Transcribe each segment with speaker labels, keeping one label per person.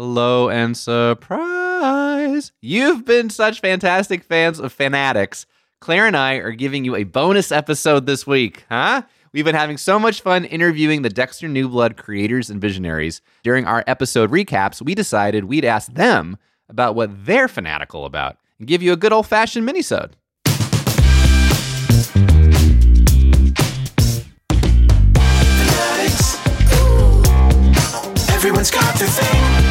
Speaker 1: Hello and surprise! You've been such fantastic fans of Fanaddicts. Clare and I are giving you a bonus episode this week, huh? We've been having so much fun interviewing the Dexter New Blood creators and visionaries. During our episode recaps, we decided we'd ask them about what they're fanatical about and give you a good old fashioned minisode.
Speaker 2: Everyone's got their thing.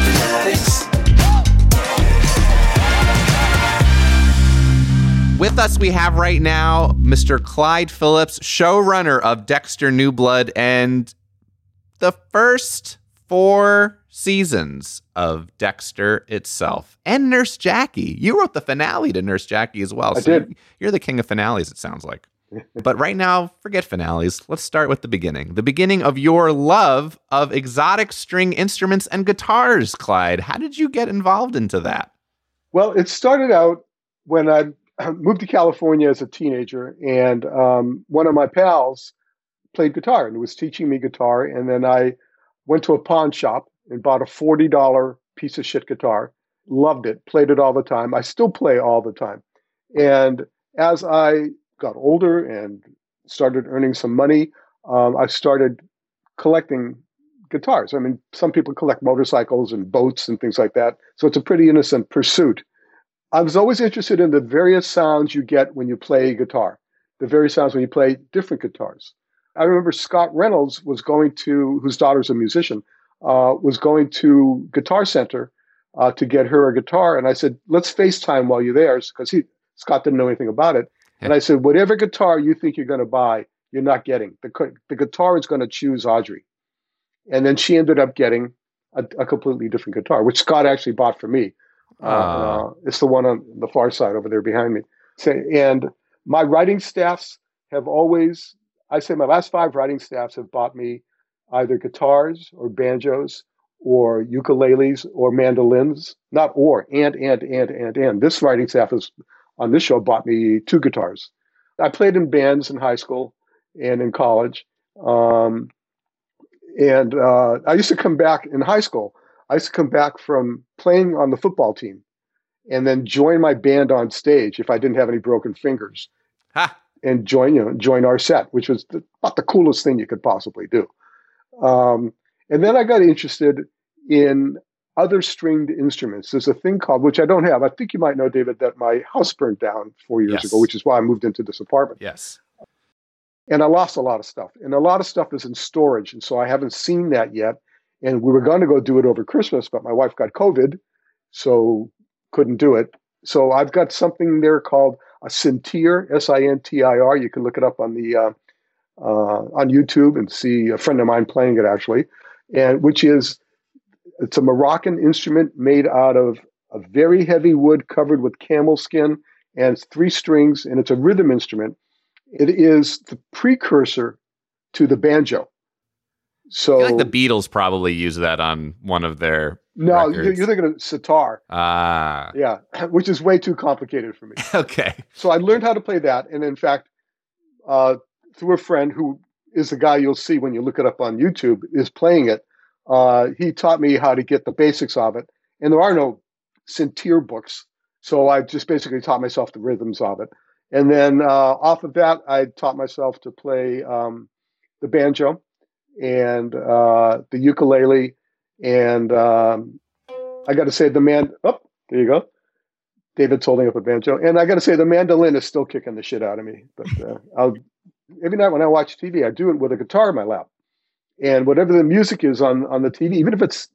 Speaker 1: With us, we have right now Mr. Clyde Phillips, showrunner of Dexter New Blood, and the first four seasons of Dexter itself, and Nurse Jackie. You wrote the finale to Nurse Jackie as well.
Speaker 3: I
Speaker 1: so
Speaker 3: did.
Speaker 1: You're the king of finales, it sounds like. but right now, forget finales. Let's start with the beginning. The beginning of your love of exotic string instruments and guitars, Clyde. How did you get involved into that?
Speaker 3: Well, it started out when I moved to California as a teenager, and um, one of my pals played guitar and was teaching me guitar. And then I went to a pawn shop and bought a $40 piece of shit guitar. Loved it, played it all the time. I still play all the time. And as I got older and started earning some money, um, I started collecting guitars. I mean, some people collect motorcycles and boats and things like that. So it's a pretty innocent pursuit. I was always interested in the various sounds you get when you play guitar, the various sounds when you play different guitars. I remember Scott Reynolds was going to, whose daughter's a musician, uh, was going to Guitar Center uh, to get her a guitar. And I said, let's FaceTime while you're there, because he Scott didn't know anything about it. And I said, whatever guitar you think you're going to buy, you're not getting. The, the guitar is going to choose Audrey. And then she ended up getting a, a completely different guitar, which Scott actually bought for me. Uh,
Speaker 1: Ah.
Speaker 3: uh, it's the one on the far side over there behind me. And my writing staffs have always, I say my last five writing staffs have bought me either guitars or banjos or ukuleles or mandolins. Not or, and, and, and, and, and. This writing staff is on this show bought me two guitars. I played in bands in high school and in college. Um, and uh, I used to come back in high school. I used to come back from playing on the football team and then join my band on stage if I didn't have any broken fingers
Speaker 1: Ha!
Speaker 3: and join you know join our set, which was the, about the coolest thing you could possibly do. Um, and then I got interested in other stringed instruments. There's a thing called, which I don't have. I think you might know, David, that my house burned down four years
Speaker 1: Yes.
Speaker 3: ago, which is why I moved into this apartment.
Speaker 1: Yes.
Speaker 3: And I lost a lot of stuff, and a lot of stuff is in storage, and so I haven't seen that yet. And we were going to go do it over Christmas, but my wife got COVID, so couldn't do it. So I've got something there called a Sintir, S-I-N-T-I-R. You can look it up on the uh, uh, on YouTube and see a friend of mine playing it actually, and which is it's a Moroccan instrument made out of a very heavy wood covered with camel skin, and it's three strings, and it's a rhythm instrument. It is the precursor to the banjo. So
Speaker 1: I feel like the Beatles probably use that on one of their.
Speaker 3: no, you're, you're thinking of sitar,
Speaker 1: Ah.
Speaker 3: yeah, which is way too complicated for me.
Speaker 1: okay.
Speaker 3: So I learned how to play that, and in fact, uh, through a friend who is the guy you'll see when you look it up on YouTube is playing it. Uh, he taught me how to get the basics of it, and there are no Sintir books, so I just basically taught myself the rhythms of it. And then uh, off of that, I taught myself to play um, the banjo, and uh, the ukulele, and um, I got to say the man. Oh, there you go. David's holding up a banjo, and I got to say the mandolin is still kicking the shit out of me. But uh, I'll every night when I watch TV, I do it with a guitar in my lap, and whatever the music is on on the TV, even if it's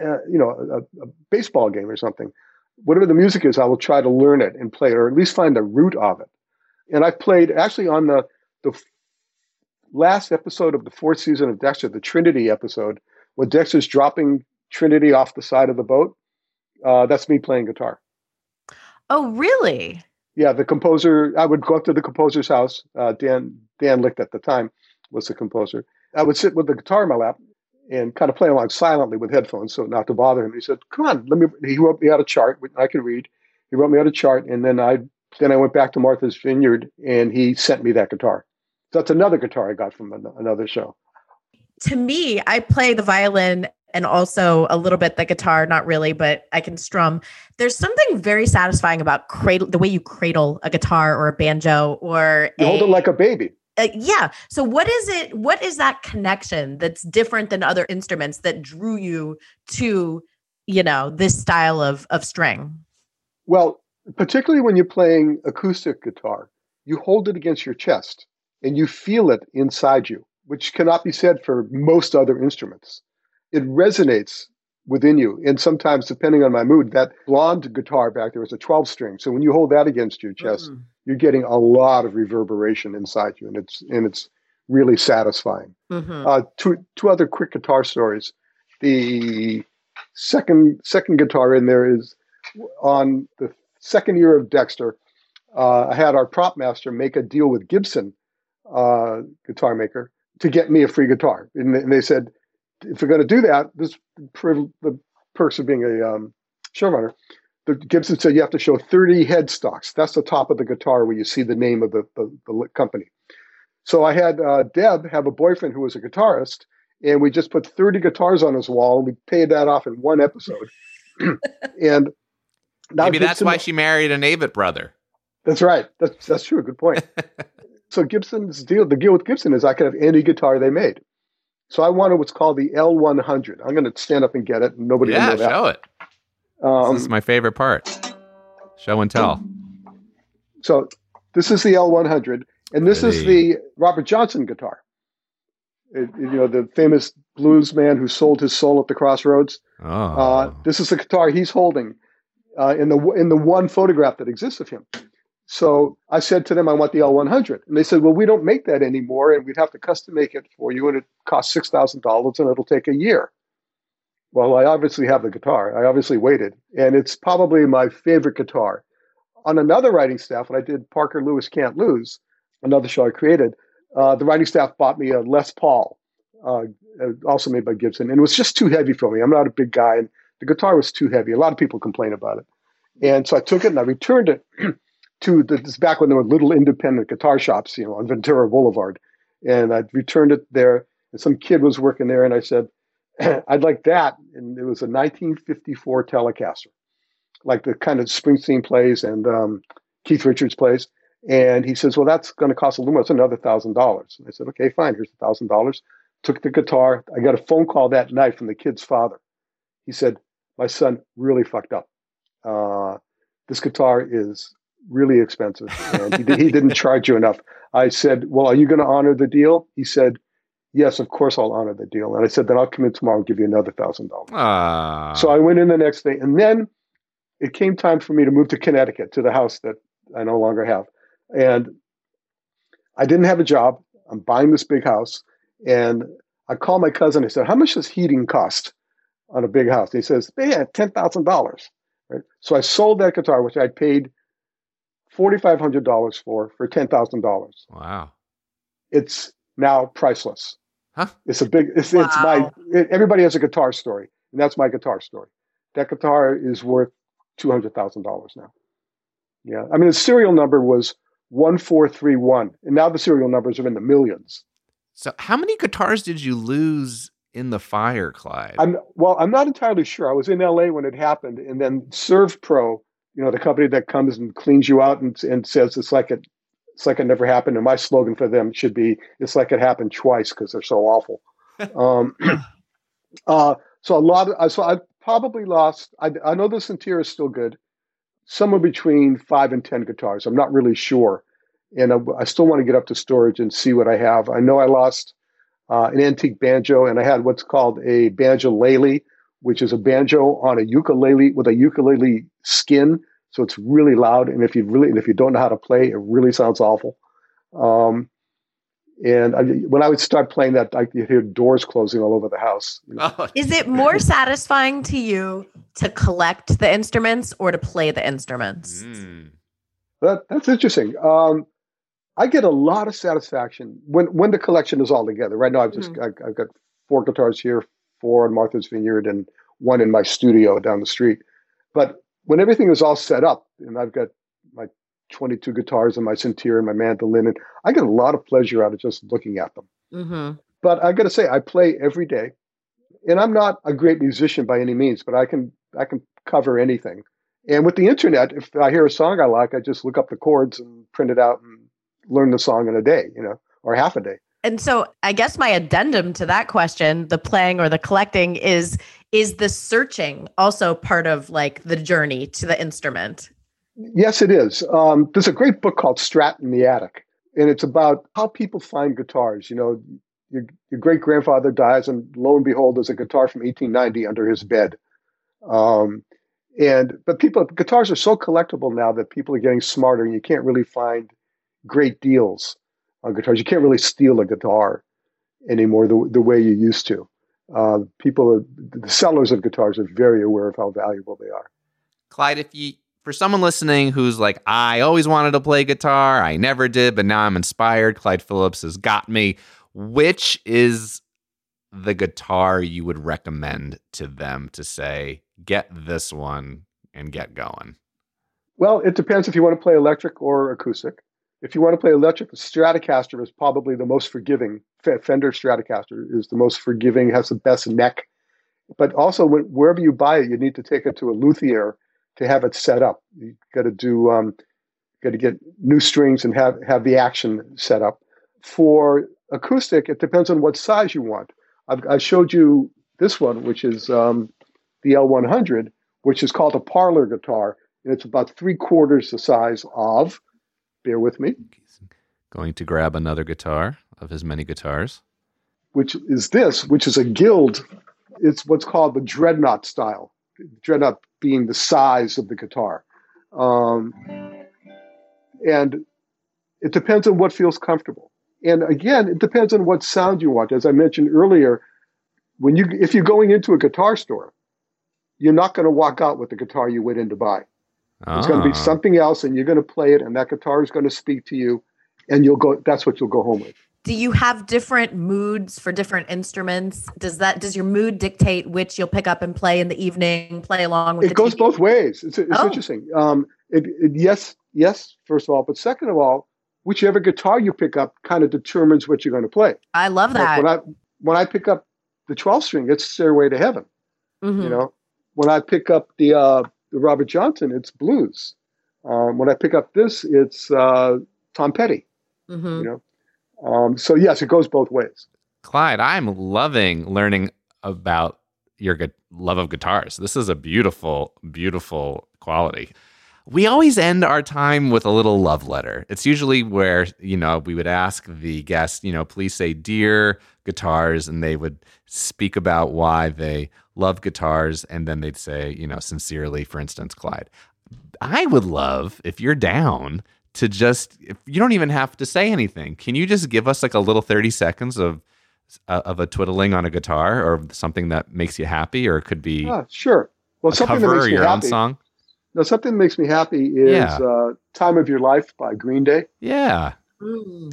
Speaker 3: uh, you know a, a baseball game or something, whatever the music is, I will try to learn it and play it, or at least find the root of it. And I've played actually on the the last episode of the fourth season of Dexter, the Trinity episode, when Dexter's dropping Trinity off the side of the boat. Uh, that's me playing guitar.
Speaker 4: Oh, really?
Speaker 3: Yeah, the composer. I would go up to the composer's house. Uh, Dan Dan Licht at the time was the composer. I would sit with the guitar in my lap and kind of play along silently with headphones, so not to bother him. He said, "Come on, let me." He wrote me out a chart. I can read. He wrote me out a chart, and then I then I went back to Martha's Vineyard, and he sent me that guitar. That's another guitar I got from an- another show.
Speaker 4: To me, I play the violin and also a little bit the guitar, not really, but I can strum. There's something very satisfying about cradle the way you cradle a guitar or a banjo or
Speaker 3: You hold it like a baby.
Speaker 4: uh, yeah. So what is it? What is that connection that's different than other instruments that drew you to, you know, this style of of string?
Speaker 3: Well, particularly when you're playing acoustic guitar, you hold it against your chest and you feel it inside you, which cannot be said for most other instruments. It resonates within you. And sometimes, depending on my mood, that blonde guitar back there is a 12 string. So when you hold that against your chest, you're getting a lot of reverberation inside you, and it's and it's really satisfying.
Speaker 4: Mhm.
Speaker 3: Uh, two two other quick guitar stories. The second second guitar in there is on the second year of Dexter. Uh, I had our prop master make a deal with Gibson, uh, guitar maker, to get me a free guitar, and, they- and they said, if you're going to do that, this priv- the perks of being a um, showrunner. The Gibson said you have to show 30 headstocks. That's the top of the guitar where you see the name of the, the, the company. So I had uh, Deb have a boyfriend who was a guitarist, and we just put 30 guitars on his wall, and we paid that off in one episode. and now
Speaker 1: Maybe that's why she married an Avett brother.
Speaker 3: That's right. That's that's true. Good point. so Gibson's deal, the deal with Gibson is I could have any guitar they made. So I wanted what's called the L100. I'm going to stand up and get it. and Nobody will
Speaker 1: yeah,
Speaker 3: know that.
Speaker 1: show it.
Speaker 3: Um,
Speaker 1: this is my favorite part. Show and tell.
Speaker 3: So this is the L100, and this is the Robert Johnson guitar. It- you know, the famous blues man who sold his soul at the crossroads.
Speaker 1: Oh,
Speaker 3: Uh, this is the guitar he's holding uh, in the in the one photograph that exists of him. So I said to them, I want the L100, and they said, well, we don't make that anymore, and we'd have to custom make it for you, and it costs six thousand dollars, and it'll take a year. Well, I obviously have the guitar. I obviously waited, and it's probably my favorite guitar. On another writing staff, when I did Parker Lewis Can't Lose, another show I created, uh, the writing staff bought me a Les Paul, uh, uh, also made by Gibson, and it was just too heavy for me. I'm not a big guy, and the guitar was too heavy. A lot of people complain about it, and so I took it and I returned it to the, this back when there were little independent guitar shops, you know, on Ventura Boulevard, and I returned it there. And some kid was working there, and I said, "I'd like that." And it was a 1954 Telecaster, like the kind of Springsteen plays and um, Keith Richards plays. And he says, "Well, that's going to cost a little more. It's another thousand dollars." And I said, "Okay, fine. Here's a thousand dollars." Took the guitar. I got a phone call that night from the kid's father. He said, "My son really fucked up. Uh, this guitar is really expensive, and he, he didn't charge you enough." I said, "Well, are you going to honor the deal?" He said, "Yes, of course I'll honor the deal." And I said, "Then I'll come in tomorrow and give you another thousand dollars."
Speaker 1: Ah.
Speaker 3: So I went in the next day, and then it came time for me to move to Connecticut to the house that I no longer have. And I didn't have a job. I'm buying this big house, and I called my cousin. I said, "How much does heating cost on a big house?" And he says, "Man, ten thousand dollars." Right. So I sold that guitar, which I paid forty five hundred dollars for, for ten thousand dollars.
Speaker 1: wow.
Speaker 3: It's now priceless.
Speaker 1: Huh?
Speaker 3: It's a big. It's, it's my. It, everybody has a guitar story, and that's my guitar story. That guitar is worth two hundred thousand dollars now. Yeah, I mean the serial number was one four three one, and now the serial numbers are in the millions.
Speaker 1: So, how many guitars did you lose in the fire, Clyde?
Speaker 3: I'm well. I'm not entirely sure. I was in L.A. when it happened, and then SERVPRO, you know, the company that comes and cleans you out and, and says it's like it, it's like it never happened. And my slogan for them should be, "It's like it happened twice" because they're so awful. Um, uh, so a lot of so I probably lost. I, I know the Syntera is still good. Somewhere between five and ten guitars. I'm not really sure, and I, I still want to get up to storage and see what I have. I know I lost uh, an antique banjo, and I had what's called a banjo-lele, which is a banjo on a ukulele with a ukulele skin, so it's really loud. And if you really, and if you don't know how to play, it really sounds awful. Um, and I, when I would start playing that, I could hear doors closing all over the house. you know.
Speaker 1: Oh,
Speaker 4: Is it more satisfying to you to collect the instruments or to play the instruments?
Speaker 1: mm.
Speaker 3: That, that's interesting. Um, I get a lot of satisfaction when when the collection is all together. Right now, I've just I, I've got four guitars here, four in Martha's Vineyard, and one in my studio down the street. But when everything is all set up, and I've got my 22 guitars and my Syntera and my mandolin, and I get a lot of pleasure out of just looking at them.
Speaker 4: Mm-hmm.
Speaker 3: But I got to say, I play every day, and I'm not a great musician by any means, but I can I can cover anything. And with the internet, if I hear a song I like, I just look up the chords and print it out and learn the song in a day, you know, or half a day.
Speaker 4: And so I guess my addendum to that question, the playing or the collecting is is the searching also part of like the journey to the instrument?
Speaker 3: Yes, it is. Um, there's a great book called Strat in the Attic, and it's about how people find guitars. You know, your, your great grandfather dies, and lo and behold, there's a guitar from 1890 under his bed. Um, and but people, guitars are so collectible now that people are getting smarter, and you can't really find great deals on guitars. You can't really steal a guitar anymore the the way you used to. Uh, people, the sellers of guitars are very aware of how valuable they are.
Speaker 1: Clyde, if you for someone listening who's like, I always wanted to play guitar, I never did, but now I'm inspired. Clyde Phillips has got me. Which is the guitar you would recommend to them to say, get this one and get going?
Speaker 3: Well, it depends if you want to play electric or acoustic. If you want to play electric, the Stratocaster is probably the most forgiving. Fender Stratocaster is the most forgiving, has the best neck. But also, wherever you buy it, you need to take it to a luthier to have it set up. You got to do, um, got to get new strings and have have the action set up. For acoustic, it depends on what size you want. I've, I showed you this one, which is um, the L100, which is called a parlor guitar, and it's about three quarters the size of. Bear with me.
Speaker 1: He's Going to grab another guitar of his many guitars.
Speaker 3: which is this, which is a guild. It's what's called the dreadnought style. Dreadnought being the size of the guitar, um, and it depends on what feels comfortable. And again, it depends on what sound you want. As I mentioned earlier, when you if you're going into a guitar store, you're not going to walk out with the guitar you went in to buy. It's going to be
Speaker 1: Ah.
Speaker 3: something else, and you're going to play it, and that guitar is going to speak to you, and you'll go. That's what you'll go home with.
Speaker 4: Do you have different moods for different instruments? Does that does your mood dictate which you'll pick up and play in the evening, play along with
Speaker 3: it
Speaker 4: the
Speaker 3: goes
Speaker 4: TV?
Speaker 3: both ways. It's, it's
Speaker 4: Oh.
Speaker 3: interesting. Um, it, it, yes, yes. First of all, but second of all, whichever guitar you pick up kind of determines what you're going to play.
Speaker 4: I love
Speaker 3: Like
Speaker 4: that.
Speaker 3: when I when I pick up the 12 string, it's Stairway to Heaven.
Speaker 4: Mhm.
Speaker 3: You know, when I pick up the uh, the Robert Johnson, it's blues. Um, when I pick up this, it's uh, Tom Petty.
Speaker 4: Mhm.
Speaker 3: You know, um, so yes, it goes both ways.
Speaker 1: Clyde, I'm loving learning about your gu- love of guitars. This is a beautiful, beautiful quality. We always end our time with a little love letter. It's usually where, you know, we would ask the guest, you know, please say dear guitars, and they would speak about why they love guitars. And then they'd say, you know, sincerely, for instance, Clyde. I would love if you're down to just if you don't even have to say anything. Can you just give us like a little 30 seconds of uh, of a twiddling on a guitar or something that makes you happy or it could be
Speaker 3: Ah, sure. Well,
Speaker 1: a
Speaker 3: something that
Speaker 1: cover
Speaker 3: makes
Speaker 1: or
Speaker 3: me
Speaker 1: your own
Speaker 3: happy.
Speaker 1: song?
Speaker 3: No, something that makes me happy is
Speaker 1: Yeah.
Speaker 3: uh, "Time of Your Life" by Green Day.
Speaker 1: Yeah.
Speaker 4: Mm.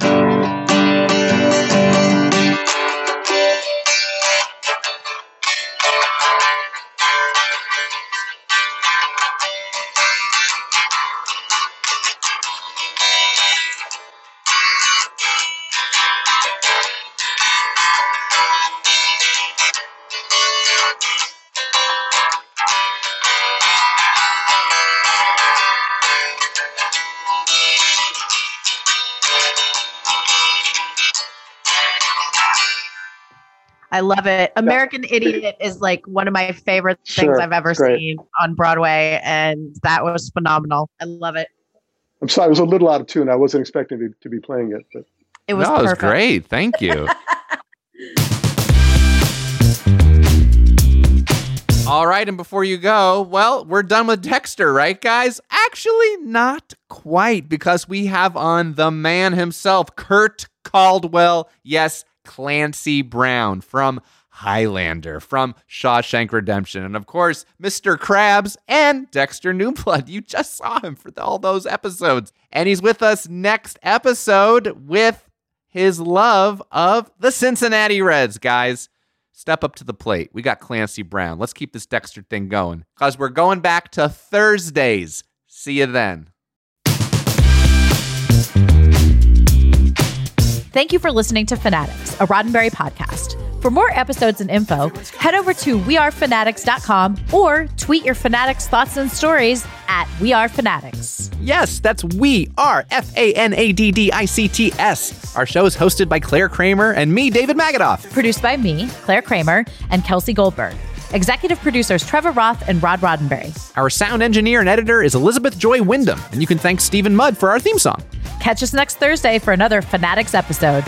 Speaker 4: I love it. American Idiot is like one of my favorite things
Speaker 3: Sure,
Speaker 4: I've ever
Speaker 3: great.
Speaker 4: seen on Broadway, and that was phenomenal. I love it.
Speaker 3: I'm sorry, I was a little out of tune. I wasn't expecting to, to be playing it, but
Speaker 4: It was
Speaker 1: no, it was great. Thank you. All right, and before you go, well, we're done with Dexter, right, guys? Actually, not quite, because we have on the man himself, Kurt Caldwell. Yes, Clancy Brown from Highlander, from Shawshank Redemption, and of course, Mr. Krabs and Dexter Newblood. You just saw him for all those episodes. And he's with us next episode with his love of the Cincinnati Reds, guys. Step up to the plate. We got Clancy Brown. Let's keep this Dexter thing going because we're going back to Thursdays. See you then.
Speaker 5: Thank you for listening to Fanaddicts, a Roddenberry podcast. For more episodes and info, head over to wearefanaddicts.com or tweet your Fanaddicts thoughts and stories at We Are Fanaddicts.
Speaker 1: Yes, that's We Are F A N A D D I C T S. Our show is hosted by Clare Kramer and me, David Magidoff.
Speaker 5: Produced by me, Clare Kramer, and Kelsey Goldberg. Executive producers Trevor Roth and Rod Roddenberry.
Speaker 1: Our sound engineer and editor is Elizabeth Joy Wyndham, and you can thank Stephen Mudd for our theme song.
Speaker 5: Catch us next Thursday for another Fanaddicts episode.